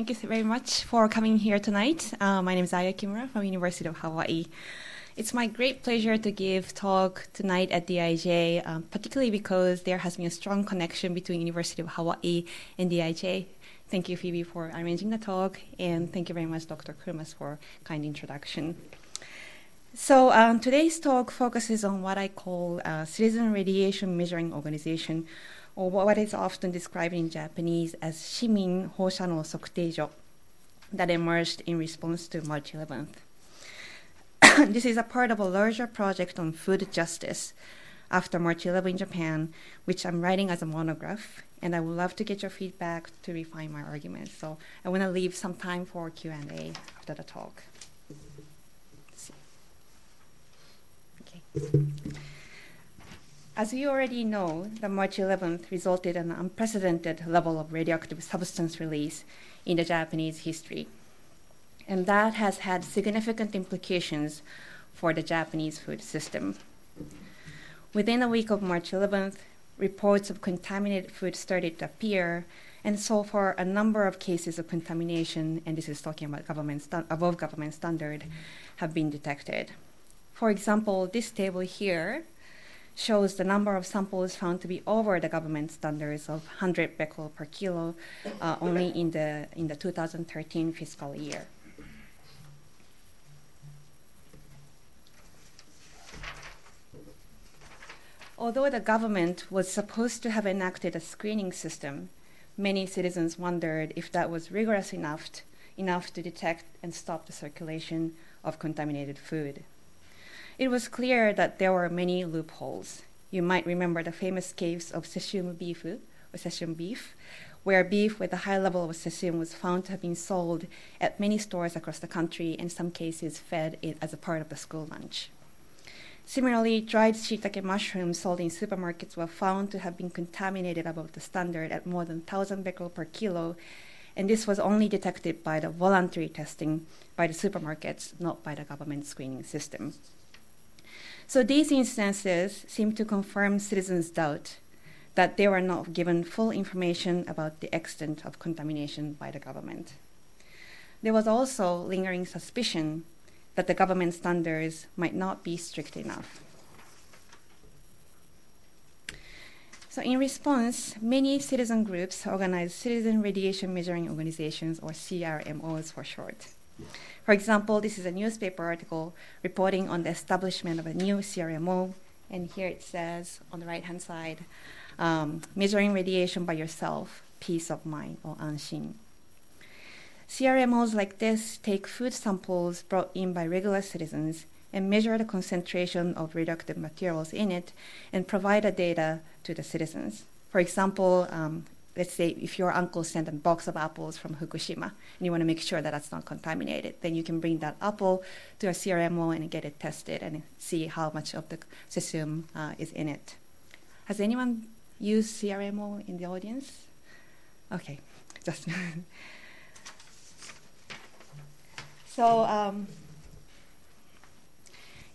Thank you very much for coming here tonight. Uh, my name is Aya Kimura from University of Hawaii. It's my great pleasure to give talk tonight at DIJ, um, particularly because there has been a strong connection between University of Hawaii and DIJ. Thank you, Phoebe, for arranging the talk, and thank you very much, Dr. Coulmas, for kind introduction. So um, today's talk focuses on what I call a citizen radiation measuring organization, or what is often described in Japanese as Shimin Hosha no Sokuteijo, that emerged in response to March 11th. this is a part of a larger project on food justice after March 11 in Japan, which I'm writing as a monograph, and I would love to get your feedback to refine my arguments. So I want to leave some time for Q&A after the talk. Okay. As you already know, the March 11th resulted in an unprecedented level of radioactive substance release in the Japanese history. And that has had significant implications for the Japanese food system. Within a week of March 11th, reports of contaminated food started to appear, and so far a number of cases of contamination, and this is talking about government above government standard, have been detected. For example, this table here shows the number of samples found to be over the government standards of 100 becquerel per kilo uh, only in the, in the 2013 fiscal year. Although the government was supposed to have enacted a screening system, many citizens wondered if that was rigorous enough, enough to detect and stop the circulation of contaminated food. It was clear that there were many loopholes. You might remember the famous case of cesium beef, or beef, where beef with a high level of cesium was found to have been sold at many stores across the country, and in some cases fed as a part of the school lunch. Similarly, dried shiitake mushrooms sold in supermarkets were found to have been contaminated above the standard at more than 1,000 becquerel per kilo, and this was only detected by the voluntary testing by the supermarkets, not by the government screening system. So these instances seem to confirm citizens' doubt that they were not given full information about the extent of contamination by the government. There was also lingering suspicion that the government standards might not be strict enough. So, in response, many citizen groups organized citizen radiation measuring organizations, or CRMOs for short. For example, this is a newspaper article reporting on the establishment of a new CRMO, and here it says on the right hand side um, measuring radiation by yourself, peace of mind, or anshin. CRMOs like this take food samples brought in by regular citizens and measure the concentration of radioactive materials in it and provide the data to the citizens. For example, um, let's say if your uncle sent a box of apples from Fukushima and you want to make sure that that's not contaminated, then you can bring that apple to a CRMO and get it tested and see how much of the cesium uh, is in it. Has anyone used CRMO in the audience? Okay, just. So, um,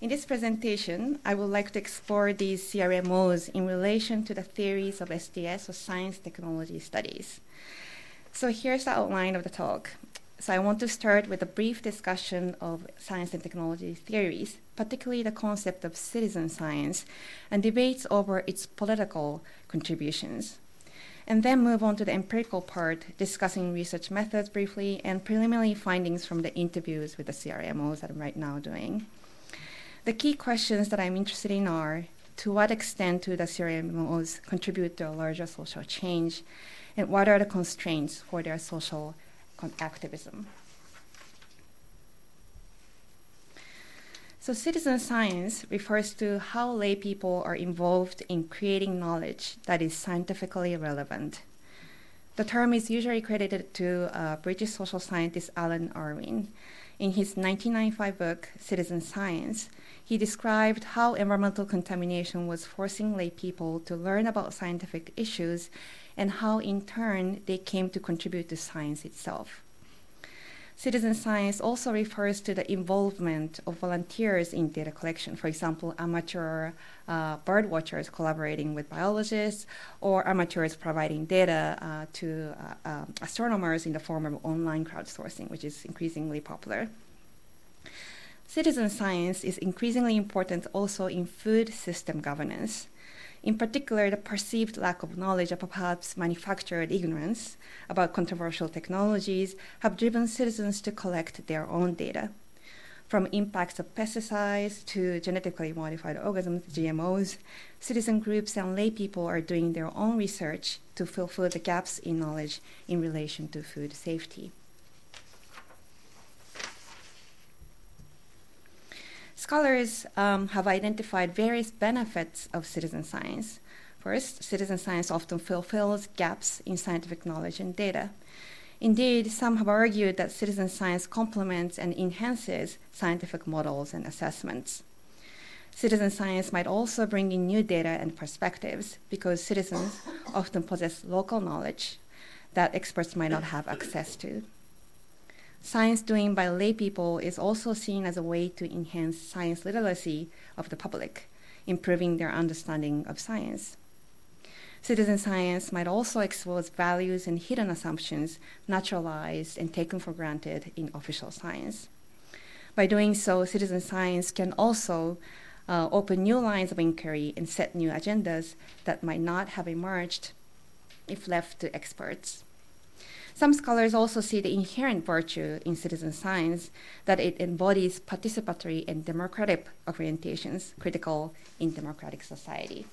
in this presentation, I would like to explore these CRMOs in relation to the theories of STS, or Science Technology Studies. So here's the outline of the talk. So I want to start with a brief discussion of science and technology theories, particularly the concept of citizen science, and debates over its political contributions and then move on to the empirical part, discussing research methods briefly and preliminary findings from the interviews with the CRMOs that I'm right now doing. The key questions that I'm interested in are to what extent do the CRMOs contribute to a larger social change, and what are the constraints for their social activism? So, citizen science refers to how lay people are involved in creating knowledge that is scientifically relevant. The term is usually credited to uh, British social scientist Alan Irwin. In his 1995 book, Citizen Science, he described how environmental contamination was forcing lay people to learn about scientific issues and how, in turn, they came to contribute to science itself. Citizen science also refers to the involvement of volunteers in data collection, for example, amateur uh, bird watchers collaborating with biologists, or amateurs providing data uh, to uh, um, astronomers in the form of online crowdsourcing, which is increasingly popular. Citizen science is increasingly important also in food system governance. In particular, the perceived lack of knowledge or perhaps manufactured ignorance about controversial technologies have driven citizens to collect their own data. From impacts of pesticides to genetically modified organisms, GMOs, citizen groups and lay people are doing their own research to fulfill the gaps in knowledge in relation to food safety. Scholars um, have identified various benefits of citizen science. First, citizen science often fulfills gaps in scientific knowledge and data. Indeed, some have argued that citizen science complements and enhances scientific models and assessments. Citizen science might also bring in new data and perspectives because citizens often possess local knowledge that experts might not have access to. Science doing by lay people is also seen as a way to enhance science literacy of the public, improving their understanding of science. Citizen science might also expose values and hidden assumptions naturalized and taken for granted in official science. By doing so, citizen science can also uh, open new lines of inquiry and set new agendas that might not have emerged if left to experts. Some scholars also see the inherent virtue in citizen science that it embodies participatory and democratic orientations critical in democratic society.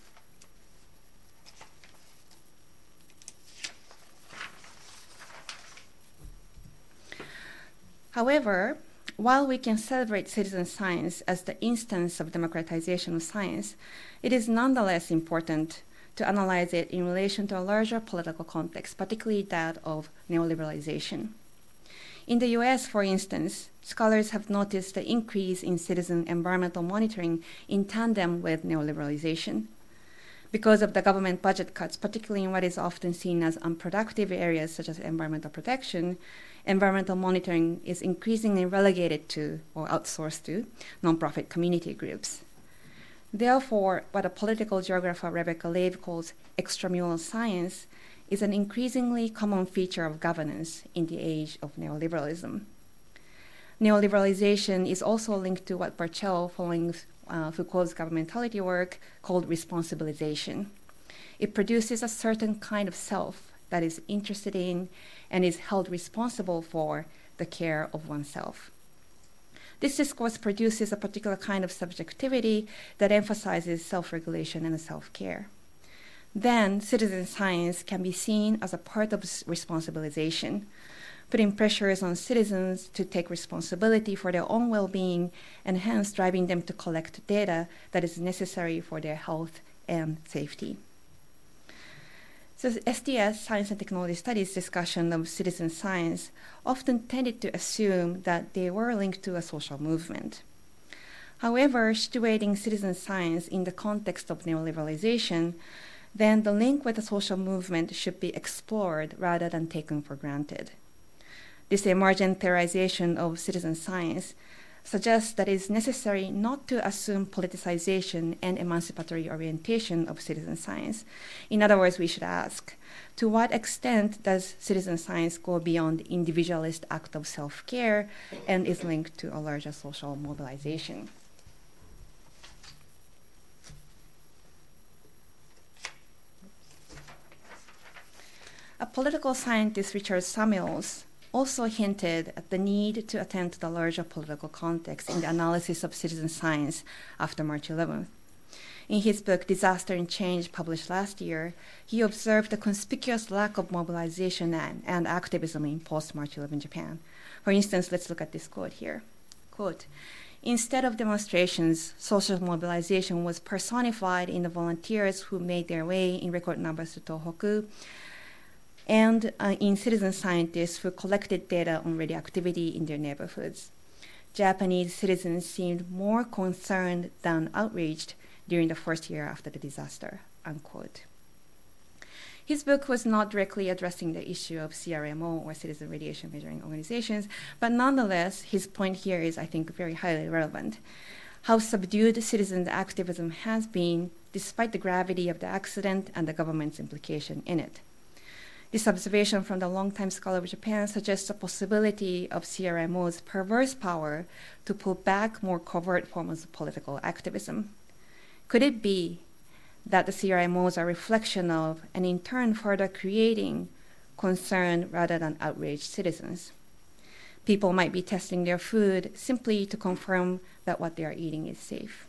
However, while we can celebrate citizen science as the instance of democratization of science, it is nonetheless important to analyze it in relation to a larger political context, particularly that of neoliberalization. In the US, for instance, scholars have noticed the increase in citizen environmental monitoring in tandem with neoliberalization. Because of the government budget cuts, particularly in what is often seen as unproductive areas such as environmental protection, environmental monitoring is increasingly relegated to or outsourced to nonprofit community groups. Therefore, what a political geographer Rebecca Lave calls extramural science is an increasingly common feature of governance in the age of neoliberalism. Neoliberalization is also linked to what Burchell, following uh, Foucault's governmentality work, called responsibilization. It produces a certain kind of self that is interested in and is held responsible for the care of oneself. This discourse produces a particular kind of subjectivity that emphasizes self regulation and self care. Then, citizen science can be seen as a part of responsibilization, putting pressures on citizens to take responsibility for their own well being and hence driving them to collect data that is necessary for their health and safety. So STS, Science and Technology Studies discussion of citizen science often tended to assume that they were linked to a social movement. However, situating citizen science in the context of neoliberalization, then the link with the social movement should be explored rather than taken for granted. This emergent theorization of citizen science suggests that it is necessary not to assume politicization and emancipatory orientation of citizen science. In other words, we should ask to what extent does citizen science go beyond the individualist act of self care and is linked to a larger social mobilization? A political scientist, Richard Samuels, also hinted at the need to attend to the larger political context in the analysis of citizen science after March 11th. In his book Disaster and Change, published last year, he observed a conspicuous lack of mobilization and, and activism in post March 11 Japan. For instance, let's look at this quote here. Quote, Instead of demonstrations, social mobilization was personified in the volunteers who made their way in record numbers to Tohoku and uh, in citizen scientists who collected data on radioactivity in their neighborhoods. Japanese citizens seemed more concerned than outraged during the first year after the disaster. Unquote. His book was not directly addressing the issue of CRMO or citizen radiation measuring organizations, but nonetheless, his point here is, I think, very highly relevant. How subdued citizen activism has been despite the gravity of the accident and the government's implication in it. This observation from the longtime scholar of Japan suggests the possibility of CRMO's perverse power to pull back more covert forms of political activism. Could it be that the CRMOs are a reflection of, and in turn further creating, concerned rather than outraged citizens? People might be testing their food simply to confirm that what they are eating is safe.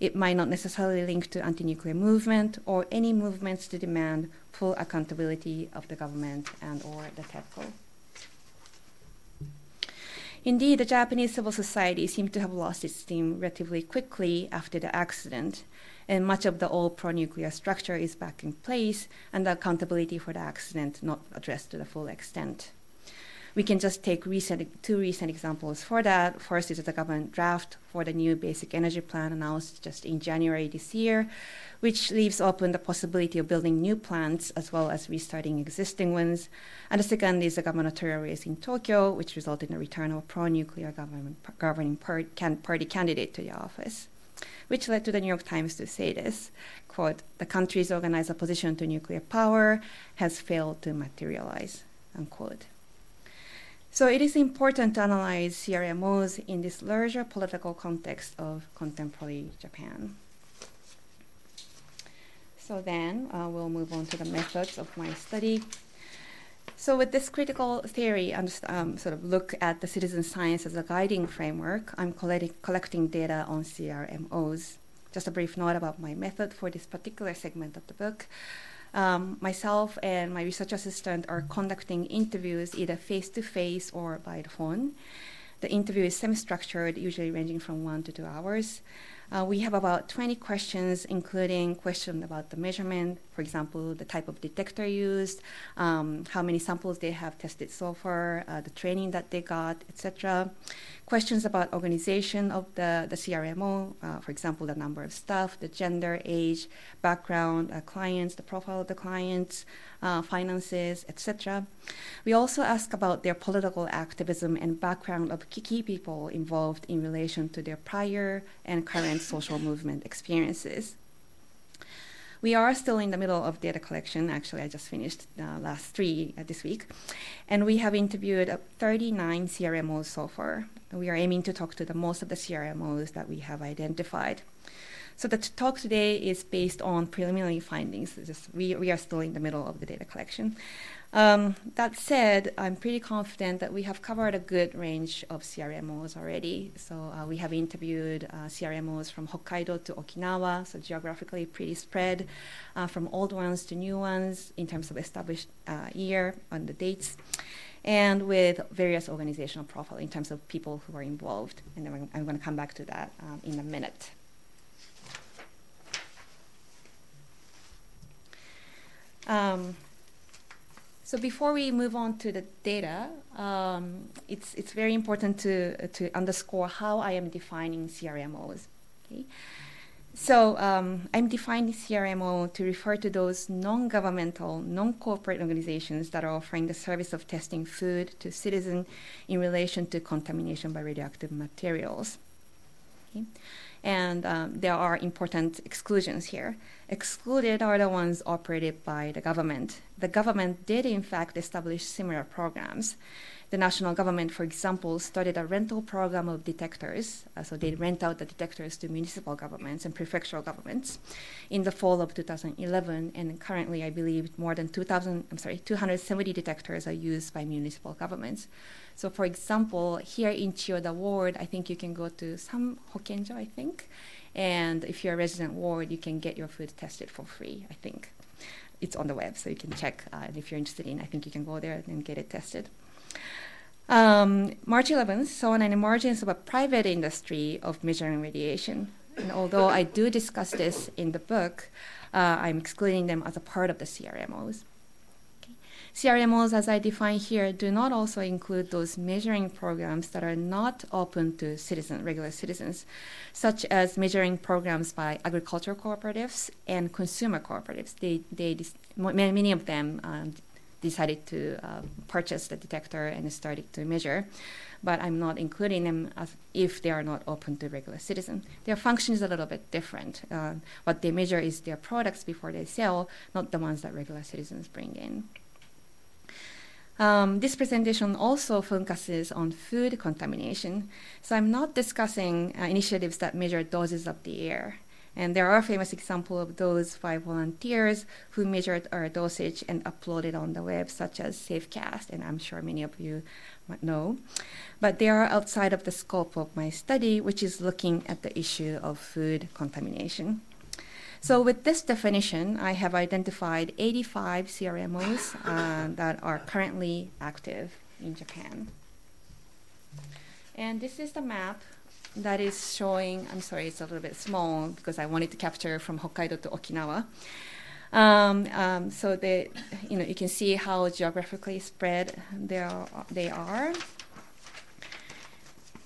It might not necessarily link to anti-nuclear movement or any movements to demand full accountability of the government and or the TEPCO. Indeed, the Japanese civil society seemed to have lost its steam relatively quickly after the accident, and much of the old pro-nuclear structure is back in place, and the accountability for the accident not addressed to the full extent. We can just take recent, two recent examples for that. First is the government draft for the new basic energy plan announced just in January this year, which leaves open the possibility of building new plants as well as restarting existing ones. And the second is the gubernatorial race in Tokyo, which resulted in the return of a pro-nuclear governing party candidate to the office which led to the New York Times to say this quote, the country's organized opposition to nuclear power has failed to materialize, unquote. So it is important to analyze CRMOs in this larger political context of contemporary Japan. So then uh, we'll move on to the methods of my study. So with this critical theory, um, sort of look at the citizen science as a guiding framework, I'm collecting data on CRMOs. Just a brief note about my method for this particular segment of the book. Um, myself and my research assistant are conducting interviews either face to face or by the phone. The interview is semi structured, usually ranging from one to two hours. Uh, we have about 20 questions, including questions about the measurement, for example, the type of detector used, um, how many samples they have tested so far, uh, the training that they got, etc. Questions about organization of the, the CRMO, uh, for example, the number of staff, the gender, age, background, uh, clients, the profile of the clients, uh, finances, etc. We also ask about their political activism and background of key people involved in relation to their prior and current social movement experiences. We are still in the middle of data collection. Actually, I just finished uh, last three uh, this week. And we have interviewed uh, 39 CRMOs so far. We are aiming to talk to the most of the CRMOs that we have identified. So the talk today is based on preliminary findings. Just we, we are still in the middle of the data collection. Um, that said, I'm pretty confident that we have covered a good range of CRMOs already. So uh, we have interviewed uh, CRMOs from Hokkaido to Okinawa, so geographically pretty spread, uh, from old ones to new ones in terms of established uh, year on the dates, and with various organizational profile in terms of people who are involved. And then I'm going to come back to that um, in a minute. Um, so before we move on to the data, um, it's, it's very important to, to underscore how I am defining CRMOs. Okay? So um, I'm defining CRMO to refer to those non-governmental, non-corporate organizations that are offering the service of testing food to citizens in relation to contamination by radioactive materials. Okay? And um, there are important exclusions here. Excluded are the ones operated by the government. The government did, in fact, establish similar programs. The national government, for example, started a rental program of detectors. Uh, so they rent out the detectors to municipal governments and prefectural governments in the fall of 2011. And currently, I believe more than 2,000, I'm sorry, 270 detectors are used by municipal governments. So, for example, here in Chiyoda Ward, I think you can go to some Hokenjo, I think. And if you're a resident ward, you can get your food tested for free, I think. It's on the web, so you can check. Uh, and if you're interested in, I think you can go there and get it tested. Um, March 11th saw an emergence of a private industry of measuring radiation. And although I do discuss this in the book, uh, I'm excluding them as a part of the CRMOs. CRMOs, as I define here, do not also include those measuring programs that are not open to citizens, regular citizens, such as measuring programs by agricultural cooperatives and consumer cooperatives. They, they, many of them um, decided to uh, purchase the detector and started to measure but I'm not including them if they are not open to regular citizens. Their function is a little bit different. Uh, what they measure is their products before they sell, not the ones that regular citizens bring in. Um, this presentation also focuses on food contamination. So I'm not discussing uh, initiatives that measure doses of the air. And there are famous examples of those five volunteers who measured our dosage and uploaded on the web, such as SafeCast, and I'm sure many of you might know. But they are outside of the scope of my study, which is looking at the issue of food contamination. So with this definition, I have identified 85 CRMOs uh, that are currently active in Japan. And this is the map that is showing, I'm sorry, it's a little bit small because I wanted to capture from Hokkaido to Okinawa. Um, um, so they, you know, you can see how geographically spread they are. They are.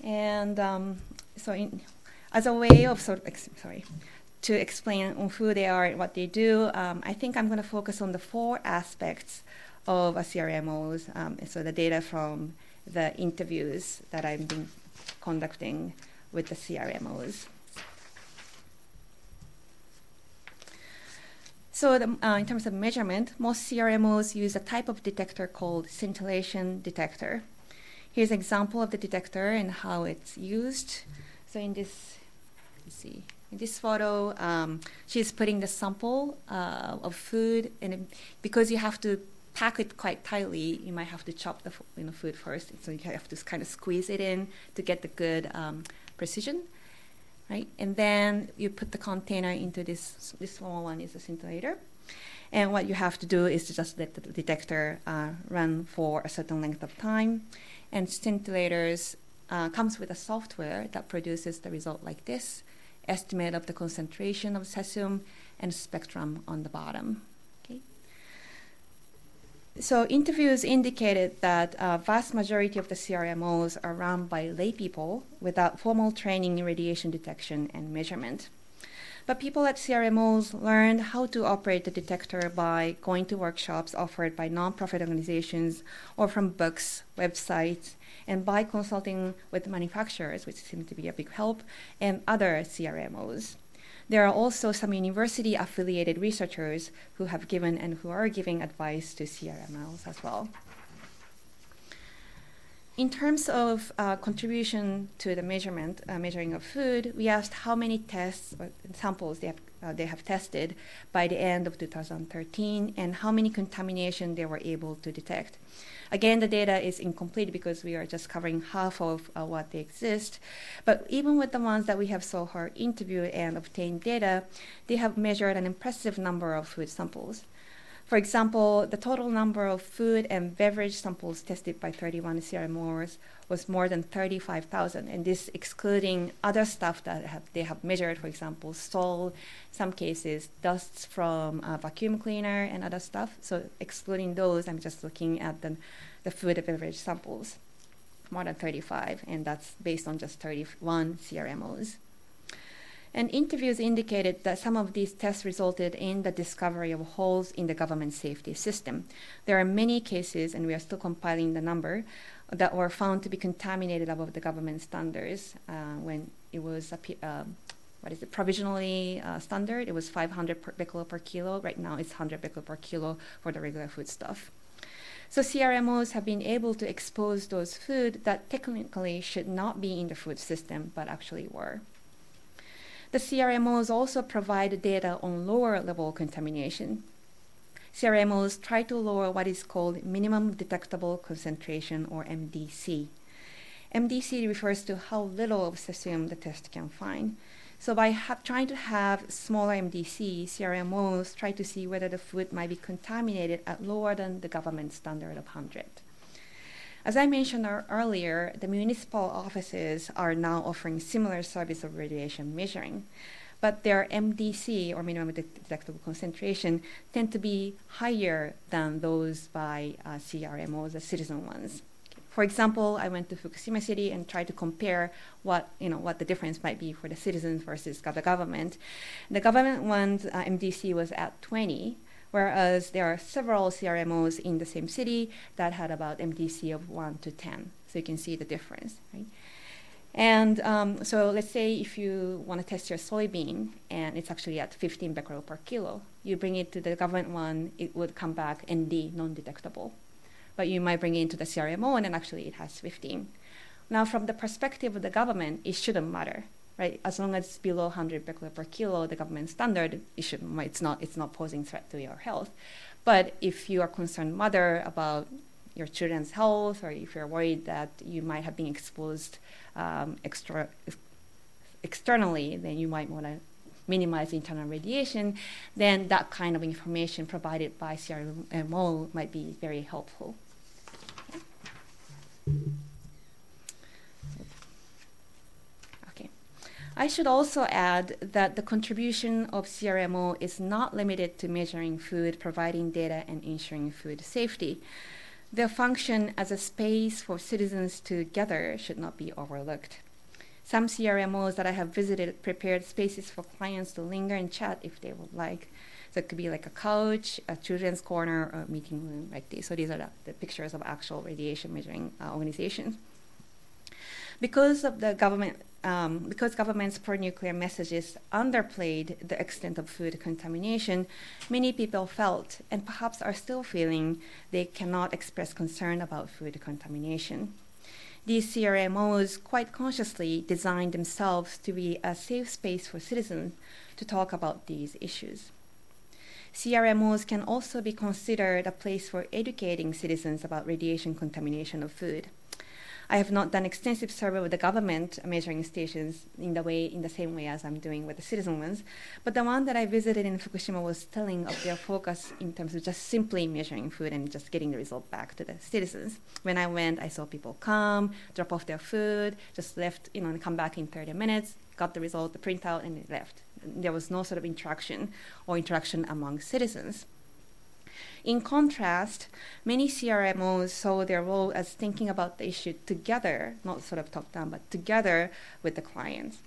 And um, so, in, as a way of sort of, sorry, to explain who they are and what they do, um, I think I'm going to focus on the four aspects of a CRMOs. Um, so the data from the interviews that I've been conducting with the CRMOs. So the, uh, in terms of measurement, most CRMOs use a type of detector called scintillation detector. Here's an example of the detector and how it's used. So in this, see, in this photo, um, she's putting the sample uh, of food, and because you have to pack it quite tightly, you might have to chop the you know, food first. So you have to kind of squeeze it in to get the good um, precision, right? And then you put the container into this, this small one is a scintillator. And what you have to do is to just let the detector uh, run for a certain length of time. And scintillators uh, comes with a software that produces the result like this, estimate of the concentration of cesium and spectrum on the bottom so interviews indicated that a vast majority of the CRMOs are run by lay people without formal training in radiation detection and measurement. But people at CRMOs learned how to operate the detector by going to workshops offered by nonprofit organizations or from books, websites, and by consulting with manufacturers, which seemed to be a big help, and other CRMOs. There are also some university affiliated researchers who have given and who are giving advice to CRMOs as well. In terms of uh, contribution to the measurement, uh, measuring of food, we asked how many tests or samples they have, uh, they have tested by the end of 2013 and how many contamination they were able to detect. Again, the data is incomplete because we are just covering half of uh, what they exist. But even with the ones that we have so far interviewed and obtained data, they have measured an impressive number of food samples. For example, the total number of food and beverage samples tested by 31 CRMOs was more than 35,000, and this excluding other stuff that have, they have measured, for example, soil, some cases, dusts from a vacuum cleaner and other stuff. So excluding those, I'm just looking at the, the food and beverage samples, more than 35, and that's based on just 31 CRMOs. And interviews indicated that some of these tests resulted in the discovery of holes in the government safety system. There are many cases, and we are still compiling the number, that were found to be contaminated above the government standards uh, when it was a, uh, what is it, provisionally uh, standard. It was 500 per becquerel per kilo. Right now it's 100 becquerel per kilo for the regular food stuff. So CRMOs have been able to expose those food that technically should not be in the food system, but actually were. The CRMOs also provide data on lower level contamination. CRMOs try to lower what is called minimum detectable concentration or MDC. MDC refers to how little of cesium the test can find. So by trying to have smaller MDC, CRMOs try to see whether the food might be contaminated at lower than the government standard of 100. As I mentioned earlier, the municipal offices are now offering similar service of radiation measuring. but their MDC or minimum detectable concentration tend to be higher than those by uh, CRMOs, the citizen ones. For example, I went to Fukushima City and tried to compare what you know what the difference might be for the citizens versus the government. The government one's uh, MDC was at 20, whereas there are several CRMOs in the same city that had about MDC of 1 to 10. So you can see the difference, right? And um, so let's say if you want to test your soybean and it's actually at 15 becquerel per kilo, you bring it to the government one, it would come back ND, non-detectable. But you might bring it into the CRMO and then actually it has 15. Now, from the perspective of the government, it shouldn't matter, right? As long as it's below 100 becquerel per kilo, the government standard, it should, it's not, it's not posing threat to your health. But if you are concerned mother about your children's health, or if you're worried that you might have been exposed um, extra, externally, then you might want to minimize internal radiation, then that kind of information provided by CRMO might be very helpful. I should also add that the contribution of CRMO is not limited to measuring food, providing data, and ensuring food safety. Their function as a space for citizens to gather should not be overlooked. Some CRMOs that I have visited prepared spaces for clients to linger and chat if they would like. So it could be like a couch, a children's corner, or a meeting room like this. So these are the, the pictures of actual radiation measuring uh, organizations. Because of the government, um, because government's pro-nuclear messages underplayed the extent of food contamination, many people felt, and perhaps are still feeling, they cannot express concern about food contamination. These CRMOs quite consciously designed themselves to be a safe space for citizens to talk about these issues. CRMOs can also be considered a place for educating citizens about radiation contamination of food. I have not done extensive survey with the government uh, measuring stations in the way in the same way as I'm doing with the citizen ones, but the one that I visited in Fukushima was telling of their focus in terms of just simply measuring food and just getting the result back to the citizens. When I went, I saw people come, drop off their food, just left, you know, and come back in 30 minutes, got the result, the printout, and left. There was no sort of interaction or interaction among citizens. In contrast, many CRMOs saw their role as thinking about the issue together, not sort of top down, but together with the clients.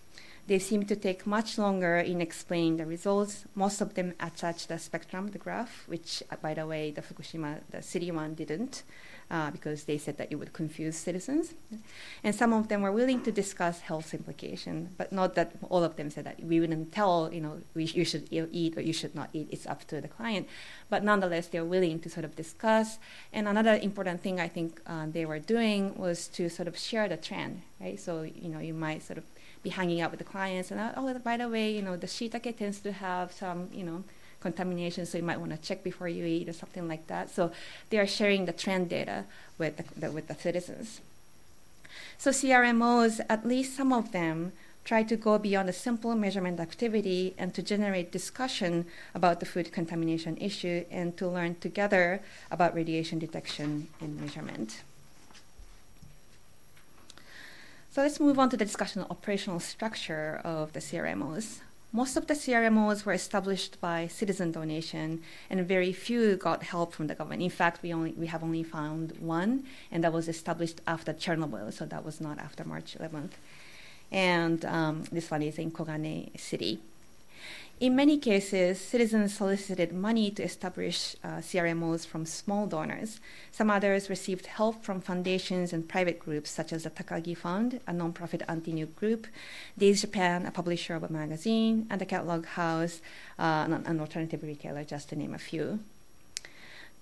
They seem to take much longer in explaining the results. Most of them attach the spectrum, the graph, which, uh, by the way, the Fukushima, the city one didn't uh, because they said that it would confuse citizens. And some of them were willing to discuss health implications, but not that all of them said that we wouldn't tell, you know, we, you should eat or you should not eat. It's up to the client. But nonetheless, they're willing to sort of discuss. And another important thing I think uh, they were doing was to sort of share the trend, right? So, you know, you might sort of be hanging out with the clients and, oh, by the way, you know, the shiitake tends to have some, you know, contamination, so you might want to check before you eat or something like that. So they are sharing the trend data with the, the, with the citizens. So CRMOs, at least some of them, try to go beyond a simple measurement activity and to generate discussion about the food contamination issue and to learn together about radiation detection and measurement. So let's move on to the discussion of operational structure of the CRMOs. Most of the CRMOs were established by citizen donation, and very few got help from the government. In fact, we only we have only found one, and that was established after Chernobyl, so that was not after March 11th. And um, this one is in Koganei City. In many cases, citizens solicited money to establish uh, CRMOs from small donors. Some others received help from foundations and private groups, such as the Takagi Fund, a nonprofit anti-nuke group, Days Japan, a publisher of a magazine, and the Catalog House, uh, an alternative retailer, just to name a few.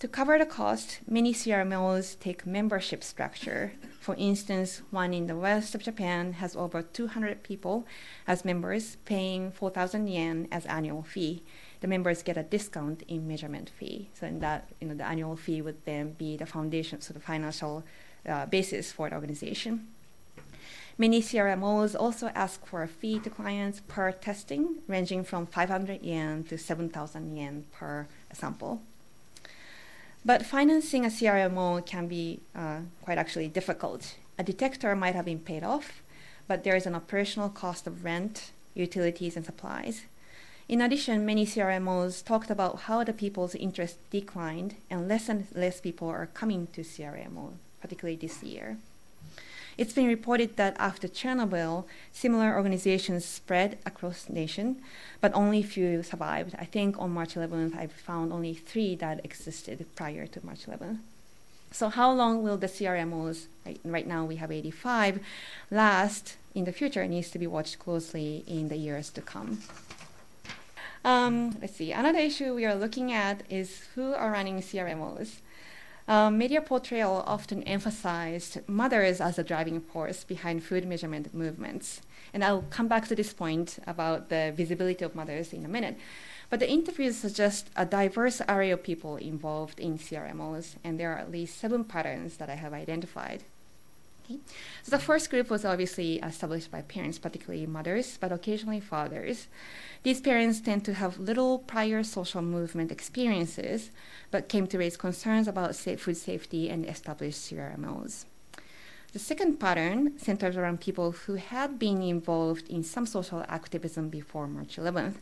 To cover the cost, many CRMOs take membership structure. For instance, one in the west of Japan has over 200 people as members, paying 4,000 yen as annual fee. The members get a discount in measurement fee. So, in that, you know, the annual fee would then be the foundation, sort of financial uh, basis for the organization. Many CRMOs also ask for a fee to clients per testing, ranging from 500 yen to 7,000 yen per sample. But financing a CRMO can be uh, quite actually difficult. A detector might have been paid off, but there is an operational cost of rent, utilities, and supplies. In addition, many CRMOs talked about how the people's interest declined and less and less people are coming to CRMO, particularly this year. It's been reported that after Chernobyl, similar organizations spread across the nation, but only a few survived. I think on March 11th, I found only three that existed prior to March 11th. So how long will the CRMOs, right, right now we have 85, last in the future needs to be watched closely in the years to come. Um, let's see, another issue we are looking at is who are running CRMOs. Um, media portrayal often emphasized mothers as a driving force behind food measurement movements. And I'll come back to this point about the visibility of mothers in a minute. But the interviews suggest a diverse array of people involved in CRMOs, and there are at least seven patterns that I have identified. Okay. So the first group was obviously established by parents, particularly mothers, but occasionally fathers. These parents tend to have little prior social movement experiences, but came to raise concerns about food safety and established CRMOs. The second pattern centers around people who had been involved in some social activism before March 11th.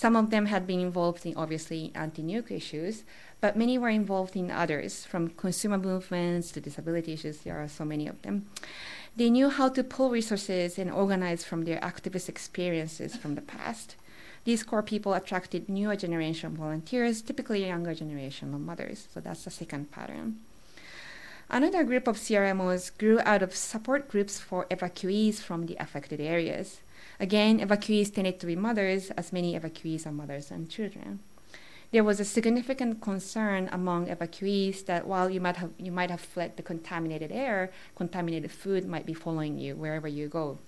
Some of them had been involved in obviously anti nuke issues, but many were involved in others, from consumer movements to disability issues. There are so many of them. They knew how to pull resources and organize from their activist experiences from the past. These core people attracted newer generation volunteers, typically younger generation of mothers. So that's the second pattern. Another group of CRMOs grew out of support groups for evacuees from the affected areas. Again, evacuees tended to be mothers, as many evacuees are mothers and children. There was a significant concern among evacuees that while you might have you might have fled the contaminated air, contaminated food might be following you wherever you go.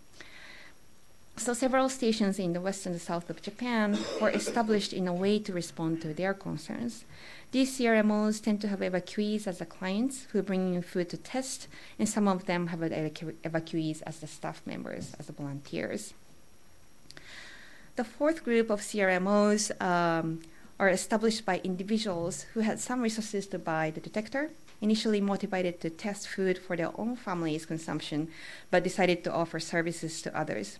So several stations in the west and the south of Japan were established in a way to respond to their concerns. These CRMOs tend to have evacuees as the clients who bring in food to test, and some of them have evacuees as the staff members, as the volunteers. The fourth group of CRMOs um, are established by individuals who had some resources to buy the detector, initially motivated to test food for their own family's consumption, but decided to offer services to others.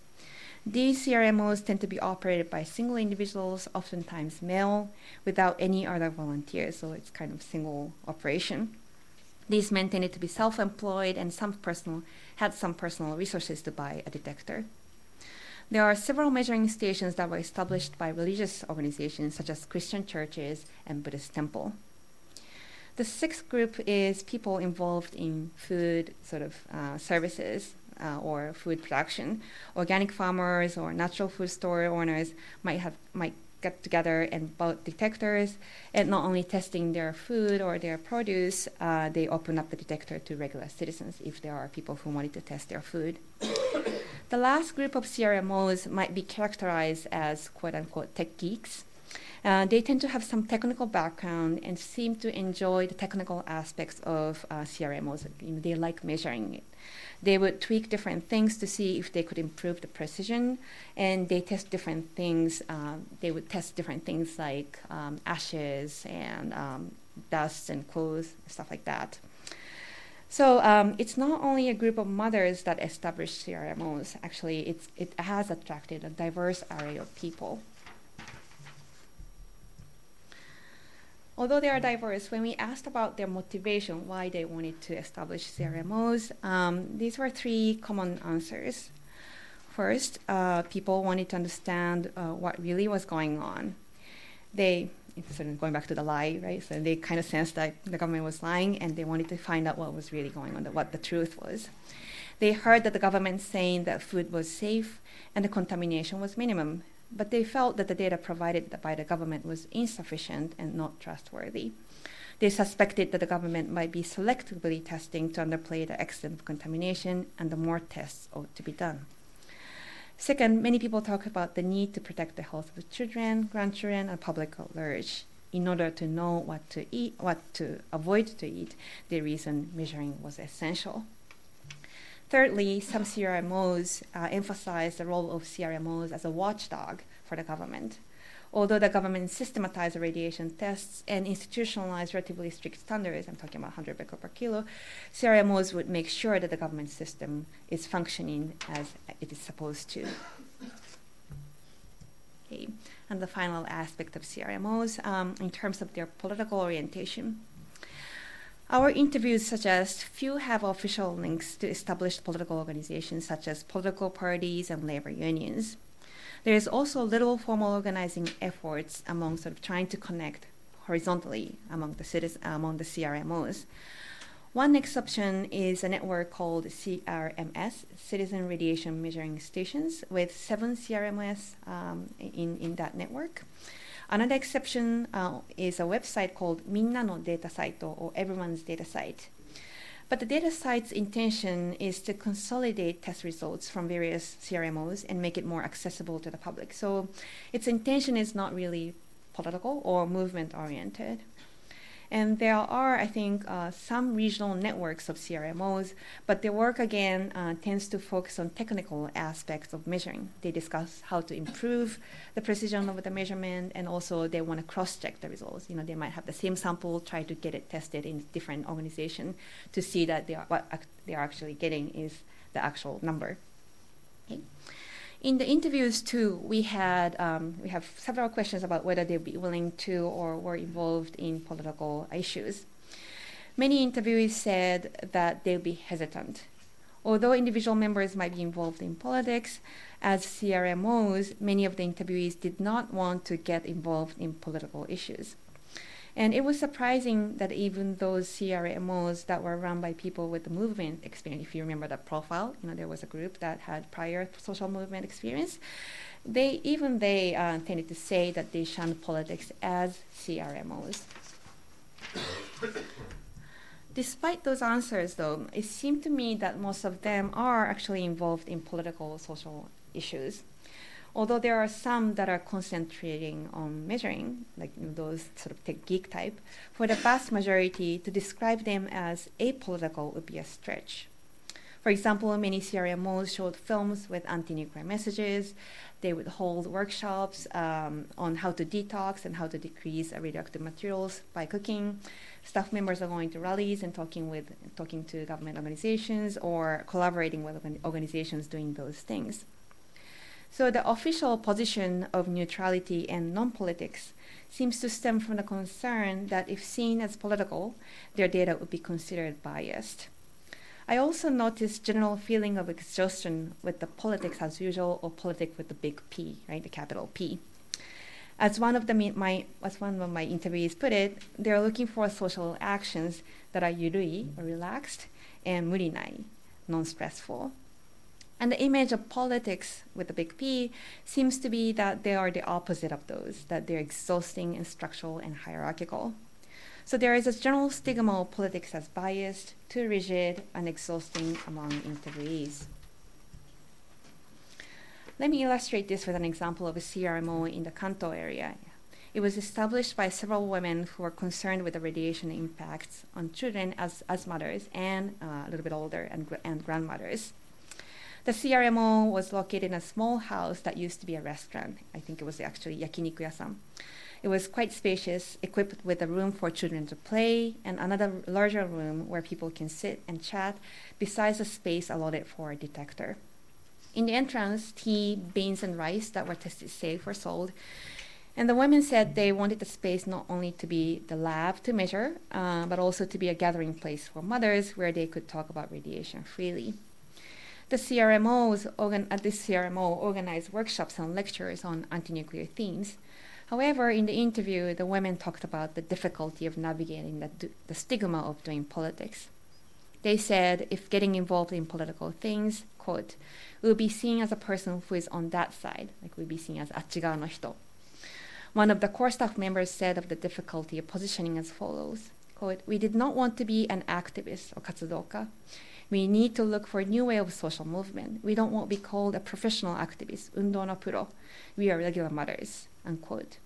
These CRMOs tend to be operated by single individuals, oftentimes male, without any other volunteers, so it's kind of single operation. These men tended to be self-employed and some personal had some personal resources to buy a detector. There are several measuring stations that were established by religious organizations such as Christian churches and Buddhist temple. The sixth group is people involved in food sort of uh, services, uh, or food production. Organic farmers or natural food store owners might have might get together and bought detectors, and not only testing their food or their produce, uh, they open up the detector to regular citizens if there are people who wanted to test their food. The last group of CRMOs might be characterized as quote unquote tech geeks. Uh, they tend to have some technical background and seem to enjoy the technical aspects of uh, CRMOs. You know, they like measuring it. They would tweak different things to see if they could improve the precision, and they test different things. Um, they would test different things like um, ashes and um, dust and clothes, stuff like that. So um, it's not only a group of mothers that established CRMOs. Actually, it has attracted a diverse array of people. although they are diverse, when we asked about their motivation, why they wanted to establish CRMOs, um, these were three common answers. First, uh, people wanted to understand uh, what really was going on. They, going back to the lie, right? So they kind of sensed that the government was lying, and they wanted to find out what was really going on, what the truth was. They heard that the government saying that food was safe and the contamination was minimum, but they felt that the data provided by the government was insufficient and not trustworthy. They suspected that the government might be selectively testing to underplay the extent of contamination, and the more tests ought to be done. Second, many people talk about the need to protect the health of the children, grandchildren, and public at large. In order to know what to eat, what to avoid to eat, the reason measuring was essential. Thirdly, some CRMOs uh, emphasize the role of CRMOs as a watchdog for the government. Although the government systematized radiation tests and institutionalized relatively strict standards, I'm talking about 100 becquerel per kilo, CRMOs would make sure that the government system is functioning as it is supposed to. Okay. And the final aspect of CRMOs um, in terms of their political orientation. Our interviews suggest few have official links to established political organizations such as political parties and labor unions. There is also little formal organizing efforts among sort of trying to connect horizontally among the cities, among the CRMOs. One exception is a network called CRMS, Citizen Radiation Measuring Stations, with seven CRMS um, in, in that network. Another exception uh, is a website called Minna no Data Site or Everyone's Data Site. But the data site's intention is to consolidate test results from various CRMOs and make it more accessible to the public. So its intention is not really political or movement oriented. And there are, I think, uh, some regional networks of CRMOs, but their work again uh, tends to focus on technical aspects of measuring. They discuss how to improve the precision of the measurement, and also they want to cross-check the results. You know, they might have the same sample, try to get it tested in different organization to see that they are, what they are actually getting is the actual number. Okay. In the interviews too, we had um, we have several questions about whether they'd be willing to or were involved in political issues. Many interviewees said that they'd be hesitant. Although individual members might be involved in politics, as CRMOs, many of the interviewees did not want to get involved in political issues. And it was surprising that even those CRMOs that were run by people with the movement experience, if you remember that profile, you know, there was a group that had prior social movement experience. They even they uh, tended to say that they shunned politics as CRMOs. Despite those answers, though, it seemed to me that most of them are actually involved in political social issues although there are some that are concentrating on measuring, like those sort of tech geek type, for the vast majority, to describe them as apolitical would be a stretch. For example, many CRMOs showed films with anti-nuclear messages. They would hold workshops um, on how to detox and how to decrease radioactive materials by cooking. Staff members are going to rallies and talking with talking to government organizations or collaborating with organizations doing those things. So the official position of neutrality and non-politics seems to stem from the concern that if seen as political, their data would be considered biased. I also noticed general feeling of exhaustion with the politics as usual or politics with the big P, right, the capital P. As one of the my as one of my interviewees put it, they're looking for social actions that are yurui or relaxed and murinai, non-stressful. And the image of politics with a big P seems to be that they are the opposite of those, that they're exhausting and structural and hierarchical. So there is a general stigma of politics as biased, too rigid, and exhausting among interviewees. Let me illustrate this with an example of a CRMO in the Kanto area. It was established by several women who were concerned with the radiation impacts on children as, as mothers and uh, a little bit older and, and grandmothers. The CRMO was located in a small house that used to be a restaurant. I think it was actually yakiniku It was quite spacious, equipped with a room for children to play and another larger room where people can sit and chat, besides a space allotted for a detector. In the entrance, tea, beans, and rice that were tested safe were sold. And the women said they wanted the space not only to be the lab to measure, uh, but also to be a gathering place for mothers where they could talk about radiation freely. The CRMOs organ- at this CRMO organized workshops and lectures on anti-nuclear themes. However, in the interview, the women talked about the difficulty of navigating the, the stigma of doing politics. They said if getting involved in political things, quote, will be seen as a person who is on that side, like we'll be seen as achigawa no hito. One of the core staff members said of the difficulty of positioning as follows, quote, we did not want to be an activist or katsudoka. We need to look for a new way of social movement. We don't want to be called a professional activist, undo no puro. We are regular mothers, unquote.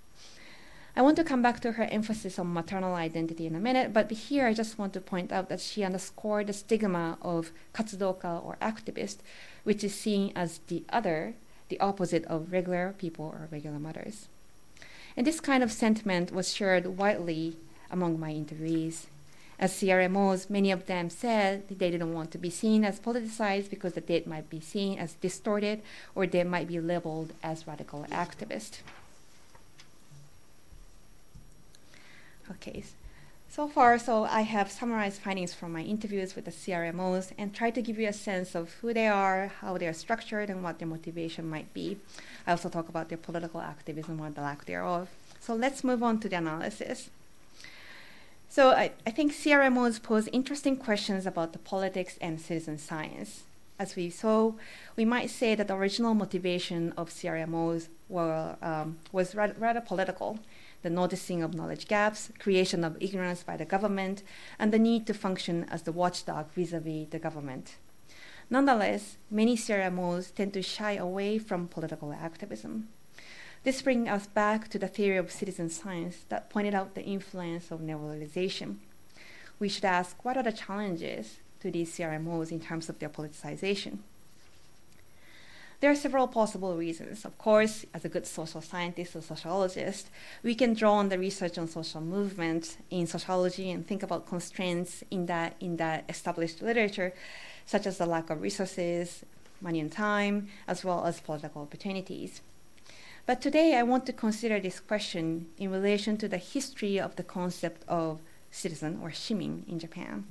I want to come back to her emphasis on maternal identity in a minute, but here I just want to point out that she underscored the stigma of katsudoka or activist, which is seen as the other, the opposite of regular people or regular mothers. And this kind of sentiment was shared widely among my interviewees. As CRMOs, many of them said they didn't want to be seen as politicized because the date might be seen as distorted or they might be labeled as radical activists. Okay, so far, so I have summarized findings from my interviews with the CRMOs and tried to give you a sense of who they are, how they are structured, and what their motivation might be. I also talk about their political activism or the lack thereof. So let's move on to the analysis. So I, I think CRMOs pose interesting questions about the politics and citizen science. As we saw, we might say that the original motivation of CRMOs were, um, was rather, rather political the noticing of knowledge gaps, creation of ignorance by the government, and the need to function as the watchdog vis a vis the government. Nonetheless, many CRMOs tend to shy away from political activism. This brings us back to the theory of citizen science that pointed out the influence of neoliberalization. We should ask what are the challenges to these CRMOs in terms of their politicization? There are several possible reasons. Of course, as a good social scientist or sociologist, we can draw on the research on social movement in sociology and think about constraints in that in that established literature, such as the lack of resources, money and time, as well as political opportunities. But today I want to consider this question in relation to the history of the concept of citizen or shimin in Japan.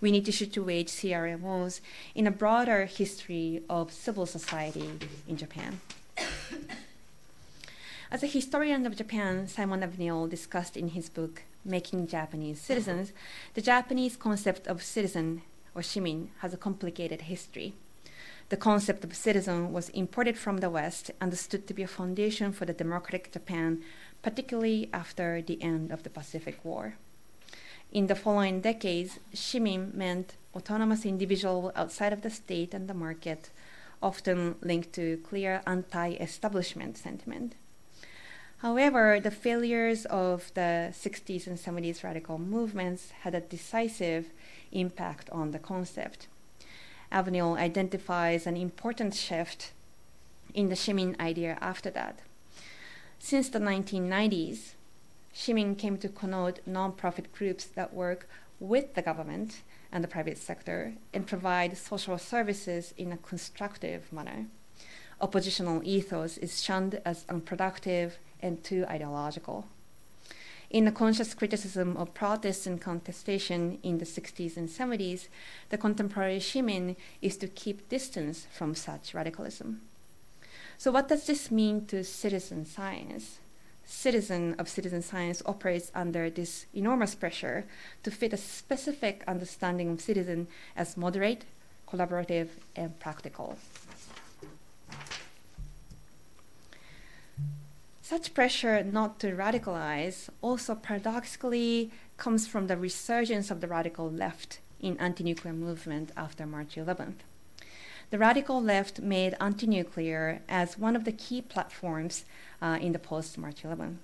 We need to situate CRMOs in a broader history of civil society in Japan. As a historian of Japan, Simon Avenell discussed in his book Making Japanese Citizens, the Japanese concept of citizen or shimin has a complicated history. The concept of citizen was imported from the West, understood to be a foundation for the democratic Japan, particularly after the end of the Pacific War. In the following decades, shimin meant autonomous individual outside of the state and the market, often linked to clear anti-establishment sentiment. However, the failures of the 60s and 70s radical movements had a decisive impact on the concept. Avenell identifies an important shift in the Shimin idea after that. Since the 1990s, Shimin came to connote nonprofit groups that work with the government and the private sector and provide social services in a constructive manner. Oppositional ethos is shunned as unproductive and too ideological. In the conscious criticism of protest and contestation in the 60s and 70s, the contemporary Shimin is to keep distance from such radicalism. So, what does this mean to citizen science? Citizen of citizen science operates under this enormous pressure to fit a specific understanding of citizen as moderate, collaborative, and practical. Such pressure not to radicalize also paradoxically comes from the resurgence of the radical left in anti-nuclear movement after March 11th. The radical left made anti-nuclear as one of the key platforms uh, in the post-March 11.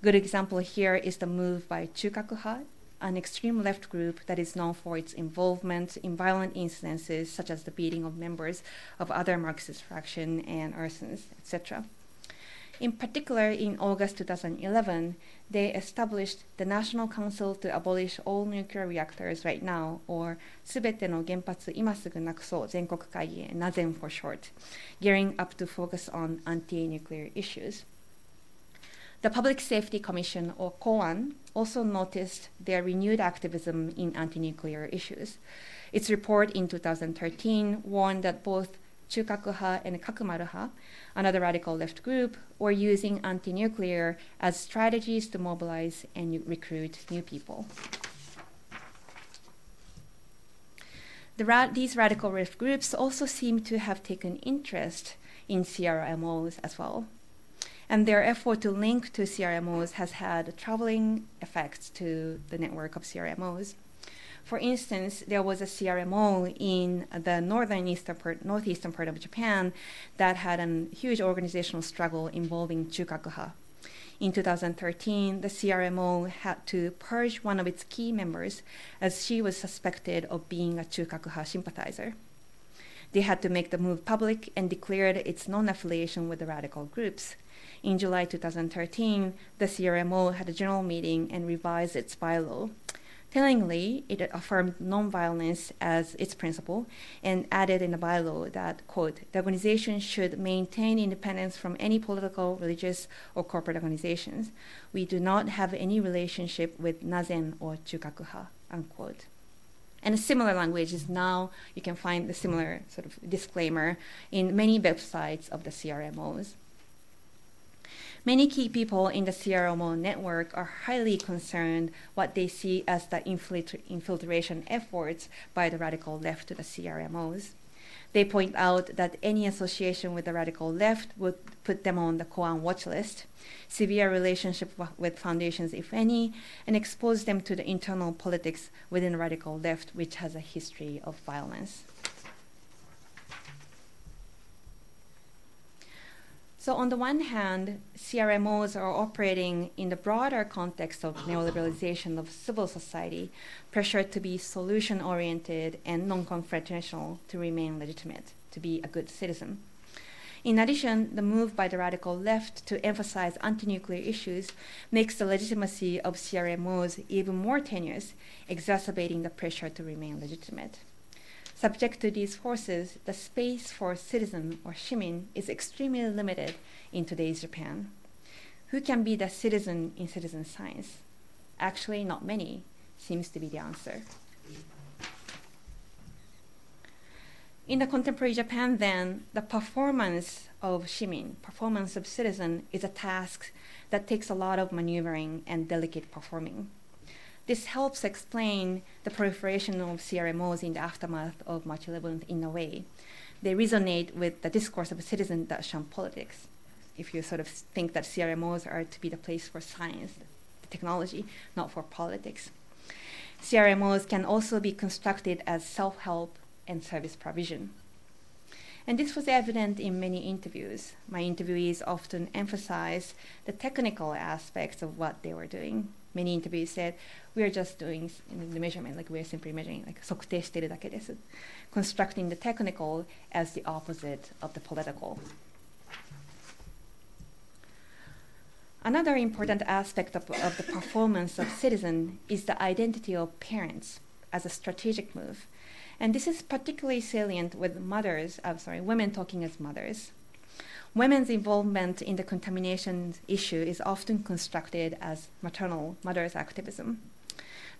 Good example here is the move by Chukakuha, an extreme left group that is known for its involvement in violent incidences such as the beating of members of other Marxist faction and arsons, etc. In particular, in August 2011, they established the National Council to Abolish All Nuclear Reactors Right Now, or すべての原発今すぐなくそう全国会議、NAZEN for short, gearing up to focus on anti-nuclear issues. The Public Safety Commission, or Koan, also noticed their renewed activism in anti nuclear issues. Its report in 2013 warned that both Chukakuha and Kakumaruha, another radical left group, were using anti nuclear as strategies to mobilize and recruit new people. The ra- these radical left groups also seem to have taken interest in CRMOs as well. And their effort to link to CRMOs has had traveling effects to the network of CRMOs. For instance, there was a CRMO in the northern eastern part, northeastern part of Japan that had a huge organizational struggle involving Chukakuha. In 2013, the CRMO had to purge one of its key members as she was suspected of being a Chukakuha sympathizer. They had to make the move public and declared its non affiliation with the radical groups. In July 2013, the CRMO had a general meeting and revised its bylaw Tellingly, it affirmed nonviolence as its principle and added in the bylaw that, quote, the organization should maintain independence from any political, religious, or corporate organizations. We do not have any relationship with Nazen or Chukakuha, unquote. And a similar language is now, you can find the similar sort of disclaimer in many websites of the CRMOs. Many key people in the CRMO network are highly concerned what they see as the infiltration efforts by the radical left to the CRMOs. They point out that any association with the radical left would put them on the Koan watch list, severe relationship with foundations, if any, and expose them to the internal politics within radical left, which has a history of violence. So, on the one hand, CRMOs are operating in the broader context of neoliberalization of civil society, pressured to be solution oriented and non confrontational to remain legitimate, to be a good citizen. In addition, the move by the radical left to emphasize anti nuclear issues makes the legitimacy of CRMOs even more tenuous, exacerbating the pressure to remain legitimate. Subject to these forces, the space for citizen or shimin is extremely limited in today's Japan. Who can be the citizen in citizen science? Actually, not many seems to be the answer. In the contemporary Japan, then, the performance of shimin, performance of citizen, is a task that takes a lot of maneuvering and delicate performing. This helps explain the proliferation of CRMOs in the aftermath of March 11th in a way. They resonate with the discourse of citizens that shun politics. If you sort of think that CRMOs are to be the place for science, technology, not for politics. CRMOs can also be constructed as self help and service provision. And this was evident in many interviews. My interviewees often emphasized the technical aspects of what they were doing, many interviewees said, we are just doing the measurement, like we are simply measuring, like 測定してるだけです. Constructing the technical as the opposite of the political. Another important aspect of, of the performance of citizen is the identity of parents as a strategic move. And this is particularly salient with mothers, I'm sorry, women talking as mothers. Women's involvement in the contamination issue is often constructed as maternal mother's activism.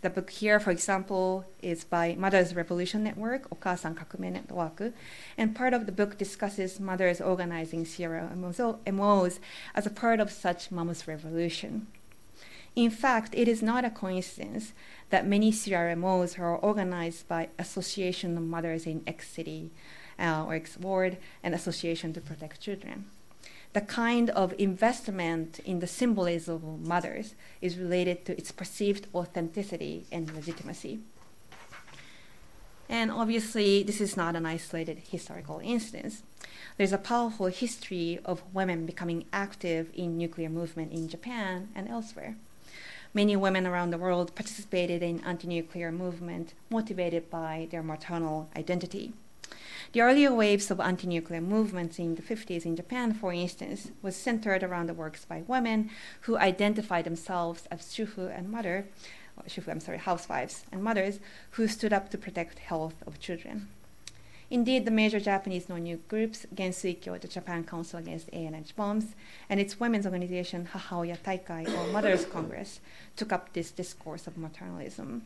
The book here, for example, is by Mothers Revolution Network, Okasan Kakumei Network, and part of the book discusses mothers organizing CRMOs as a part of such Mama's Revolution. In fact, it is not a coincidence that many CRMOs are organized by Association of Mothers in X City, uh, or X Ward and Association to Protect Children. The kind of investment in the symbolism of mothers is related to its perceived authenticity and legitimacy. And obviously, this is not an isolated historical instance. There's a powerful history of women becoming active in nuclear movement in Japan and elsewhere. Many women around the world participated in anti-nuclear movement motivated by their maternal identity. The earlier waves of anti nuclear movements in the 50s in Japan, for instance, was centered around the works by women who identified themselves as shufu and mother, shufu, I'm sorry, housewives and mothers who stood up to protect health of children. Indeed, the major Japanese non-nuke groups, Gensuikyo, the Japan Council Against A and H Bombs, and its women's organization, Hahaoya Taikai, or Mothers Congress, took up this discourse of maternalism.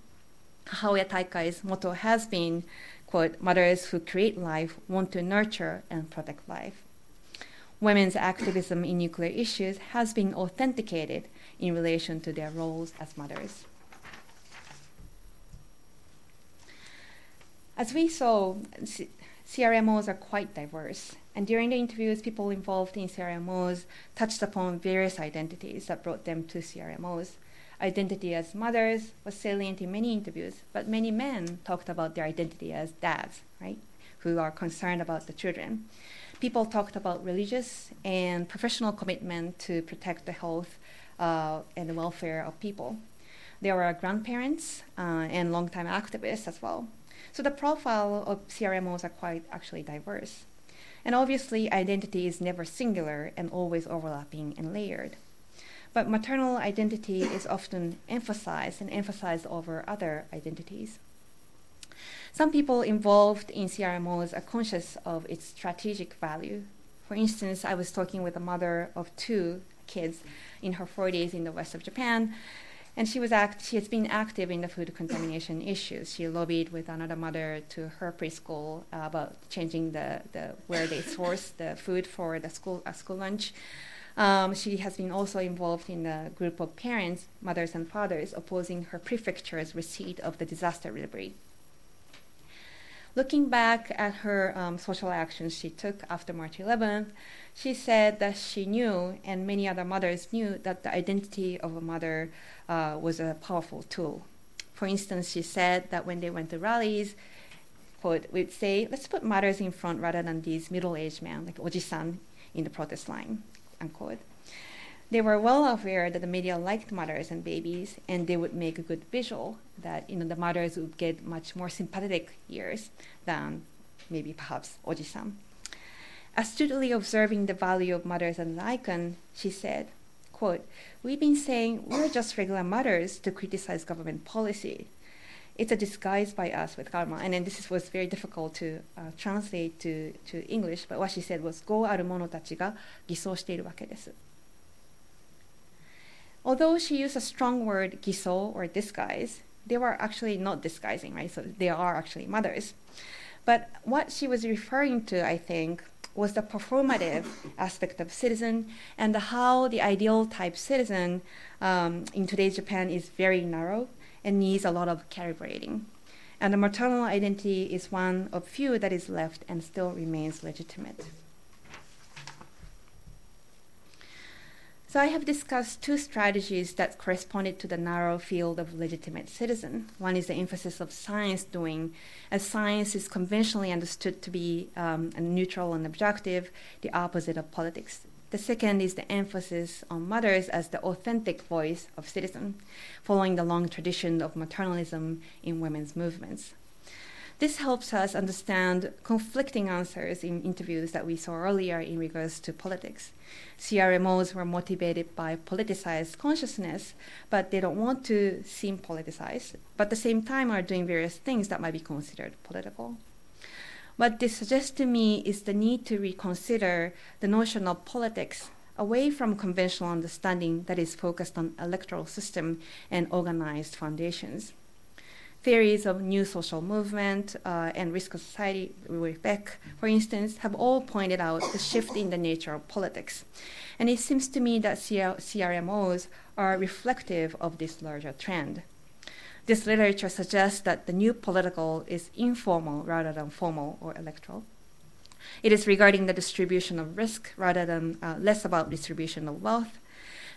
Hahaoya Taikai's motto has been quote, mothers who create life want to nurture and protect life. Women's activism in nuclear issues has been authenticated in relation to their roles as mothers. As we saw, CRMOs are quite diverse, and during the interviews, people involved in CRMOs touched upon various identities that brought them to CRMOs identity as mothers was salient in many interviews, but many men talked about their identity as dads, right, who are concerned about the children. People talked about religious and professional commitment to protect the health uh, and the welfare of people. There were grandparents uh, and longtime activists as well. So the profile of CRMOs are quite actually diverse. And obviously, identity is never singular and always overlapping and layered. But maternal identity is often emphasized and emphasized over other identities. Some people involved in CRMOs are conscious of its strategic value. For instance, I was talking with a mother of two kids in her 40s in the west of Japan, and she was act- she has been active in the food contamination issues. She lobbied with another mother to her preschool uh, about changing the, the where they source the food for the school uh, school lunch. Um, she has been also involved in a group of parents, mothers and fathers, opposing her prefecture's receipt of the disaster delivery. Looking back at her um, social actions she took after March 11th, she said that she knew, and many other mothers knew, that the identity of a mother uh, was a powerful tool. For instance, she said that when they went to rallies, quote, we'd say, let's put mothers in front rather than these middle-aged men, like Oji-san, in the protest line, unquote. They were well aware that the media liked mothers and babies, and they would make a good visual that you know the mothers would get much more sympathetic ears than maybe perhaps Oji-san. Astutely observing the value of mothers as an icon, she said, quote, We've been saying we're just regular mothers to criticize government policy It's a disguise by us with karma. And then this was very difficult to uh, translate to, to English, but what she said was, Go ある者たちが偽装しているわけです。Although she used a strong word, giso, or disguise, they were actually not disguising, right? So they are actually mothers. But what she was referring to, I think, was the performative aspect of citizen and the, how the ideal type citizen um, in today's Japan is very narrow and needs a lot of calibrating. And the maternal identity is one of few that is left and still remains legitimate. So I have discussed two strategies that corresponded to the narrow field of legitimate citizen. One is the emphasis of science doing, as science is conventionally understood to be um, neutral and objective, the opposite of politics. The second is the emphasis on mothers as the authentic voice of citizen, following the long tradition of maternalism in women's movements. This helps us understand conflicting answers in interviews that we saw earlier in regards to politics. CRMOs were motivated by politicized consciousness, but they don't want to seem politicized, but at the same time are doing various things that might be considered political. What this suggests to me is the need to reconsider the notion of politics away from conventional understanding that is focused on electoral system and organized foundations theories of new social movement uh, and risk of society, Beck, for instance, have all pointed out the shift in the nature of politics. And it seems to me that CRMOs are reflective of this larger trend. This literature suggests that the new political is informal rather than formal or electoral. It is regarding the distribution of risk rather than uh, less about distribution of wealth.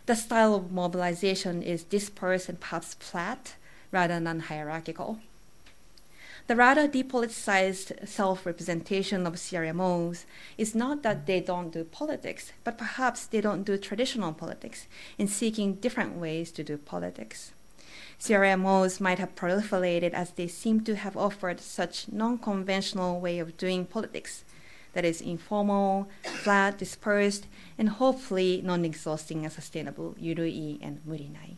The style of mobilization is dispersed and perhaps flat, rather than hierarchical. The rather depoliticized self representation of CRMOs is not that they don't do politics, but perhaps they don't do traditional politics in seeking different ways to do politics. CRMOs might have proliferated as they seem to have offered such non conventional way of doing politics that is informal, flat, dispersed, and hopefully non exhausting and sustainable, yurui and murinai.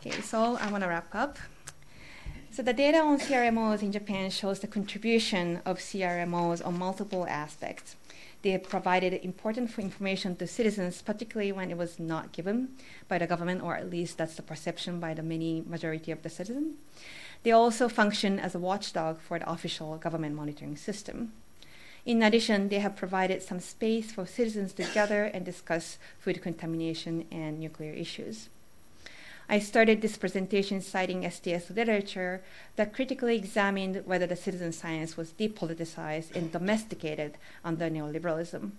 Okay, so I want to wrap up. So the data on CRMOs in Japan shows the contribution of CRMOs on multiple aspects. They provided important information to citizens, particularly when it was not given by the government, or at least that's the perception by the many majority of the citizens. They also function as a watchdog for the official government monitoring system. In addition, they have provided some space for citizens to gather and discuss food contamination and nuclear issues. I started this presentation citing STS literature that critically examined whether the citizen science was depoliticized and domesticated under neoliberalism.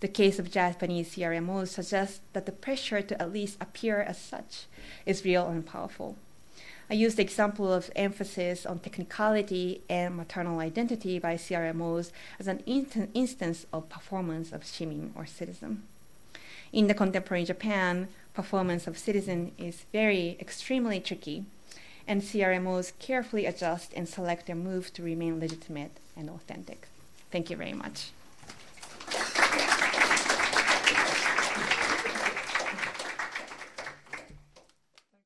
The case of Japanese CRMOs suggests that the pressure to at least appear as such is real and powerful. I used the example of emphasis on technicality and maternal identity by CRMOs as an in- instance of performance of shimin or citizen. In the contemporary Japan, performance of citizen is very extremely tricky, and CRMOs carefully adjust and select their move to remain legitimate and authentic. Thank you very much.